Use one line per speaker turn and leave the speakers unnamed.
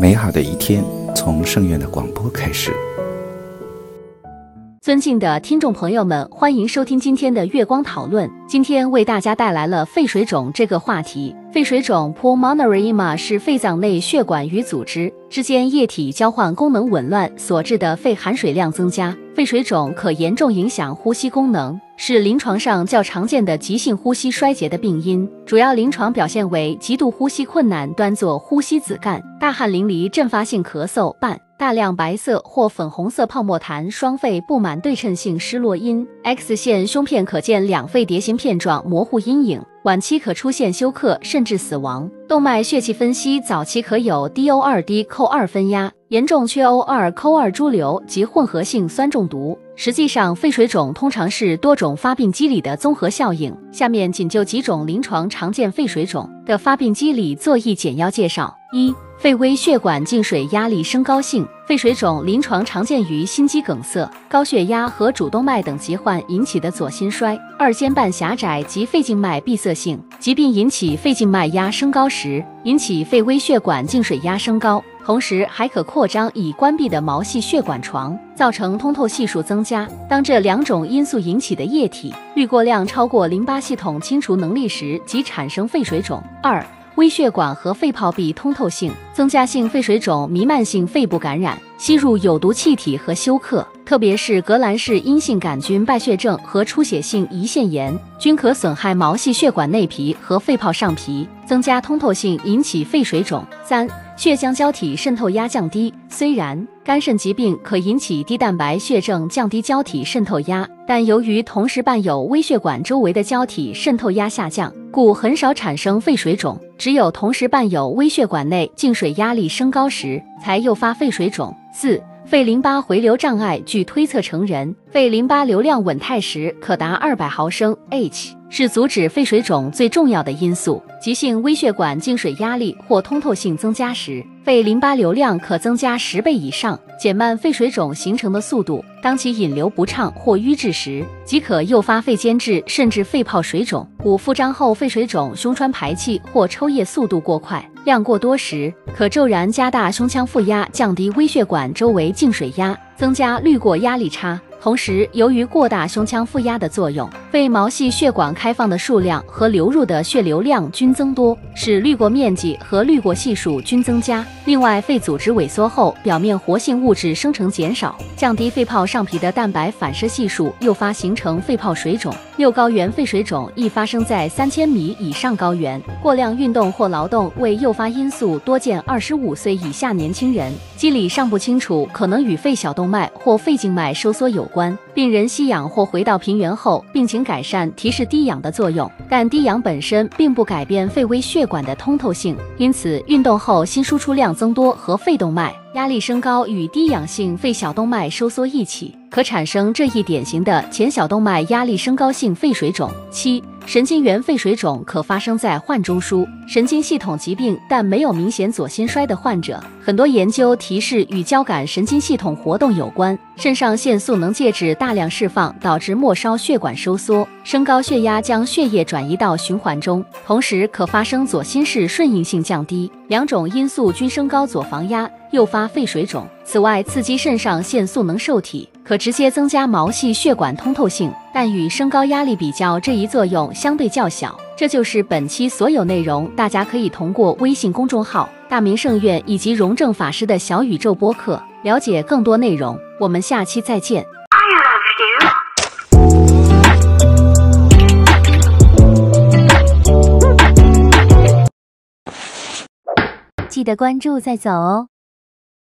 美好的一天从圣院的广播开始。
尊敬的听众朋友们，欢迎收听今天的月光讨论。今天为大家带来了肺水肿这个话题。肺水肿 （pulmonary edema） 是肺脏内血管与组织之间液体交换功能紊乱所致的肺含水量增加。肺水肿可严重影响呼吸功能，是临床上较常见的急性呼吸衰竭的病因。主要临床表现为极度呼吸困难、端坐、呼吸子干、大汗淋漓、阵发性咳嗽伴大量白色或粉红色泡沫痰，双肺布满对称性失落音。X 线胸片可见两肺蝶形片状模糊阴影。晚期可出现休克甚至死亡。动脉血气分析早期可有 Do2D 扣2分压，严重缺 O2 扣二潴留及混合性酸中毒。实际上，肺水肿通常是多种发病机理的综合效应。下面仅就几种临床常见肺水肿的发病机理做一简要介绍：一、肺微血管静水压力升高性肺水肿，临床常见于心肌梗塞、高血压和主动脉等疾患引起的左心衰；二、间瓣狭窄及肺静脉闭塞性疾病引起肺静脉压升高时，引起肺微血管静水压升高。同时还可扩张已关闭的毛细血管床，造成通透系数增加。当这两种因素引起的液体滤过量超过淋巴系统清除能力时，即产生肺水肿。二、微血管和肺泡壁通透性增加性肺水肿，弥漫性肺部感染、吸入有毒气体和休克，特别是革兰氏阴性杆菌败血症和出血性胰腺炎，均可损害毛细血管内皮和肺泡上皮，增加通透性，引起肺水肿。三。血浆胶体渗透压降低，虽然肝肾疾病可引起低蛋白血症，降低胶体渗透压，但由于同时伴有微血管周围的胶体渗透压下降，故很少产生肺水肿。只有同时伴有微血管内静水压力升高时，才诱发肺水肿。四。肺淋巴回流障碍，据推测，成人肺淋巴流量稳态时可达二百毫升 （H），是阻止肺水肿最重要的因素。急性微血管静水压力或通透性增加时，肺淋巴流量可增加十倍以上，减慢肺水肿形成的速度。当其引流不畅或瘀滞时，即可诱发肺间质甚至肺泡水肿。五、腹张后肺水肿，胸穿排气或抽液速度过快。量过多时，可骤然加大胸腔负压，降低微血管周围静水压，增加滤过压力差。同时，由于过大胸腔负压的作用，肺毛细血管开放的数量和流入的血流量均增多，使滤过面积和滤过系数均增加。另外，肺组织萎缩后，表面活性物质生成减少，降低肺泡上皮的蛋白反射系数，诱发形成肺泡水肿。六高原肺水肿易发生在三千米以上高原，过量运动或劳动为诱发因素，多见二十五岁以下年轻人。机理尚不清楚，可能与肺小动脉或肺静脉收缩有关。病人吸氧或回到平原后，病情改善，提示低氧的作用，但低氧本身并不改变肺微血管的通透性，因此运动后心输出量增多和肺动脉压力升高与低氧性肺小动脉收缩一起。可产生这一典型的前小动脉压力升高性肺水肿。七、神经元肺水肿可发生在患中枢神经系统疾病，但没有明显左心衰的患者。很多研究提示与交感神经系统活动有关。肾上腺素能介质大量释放，导致末梢血管收缩，升高血压将血液转移到循环中，同时可发生左心室顺应性降低。两种因素均升高左房压，诱发肺水肿。此外，刺激肾上腺素能受体。可直接增加毛细血管通透性，但与升高压力比较，这一作用相对较小。这就是本期所有内容，大家可以通过微信公众号“大明圣院”以及荣正法师的小宇宙播客了解更多内容。我们下期再见。
记得关注再走哦。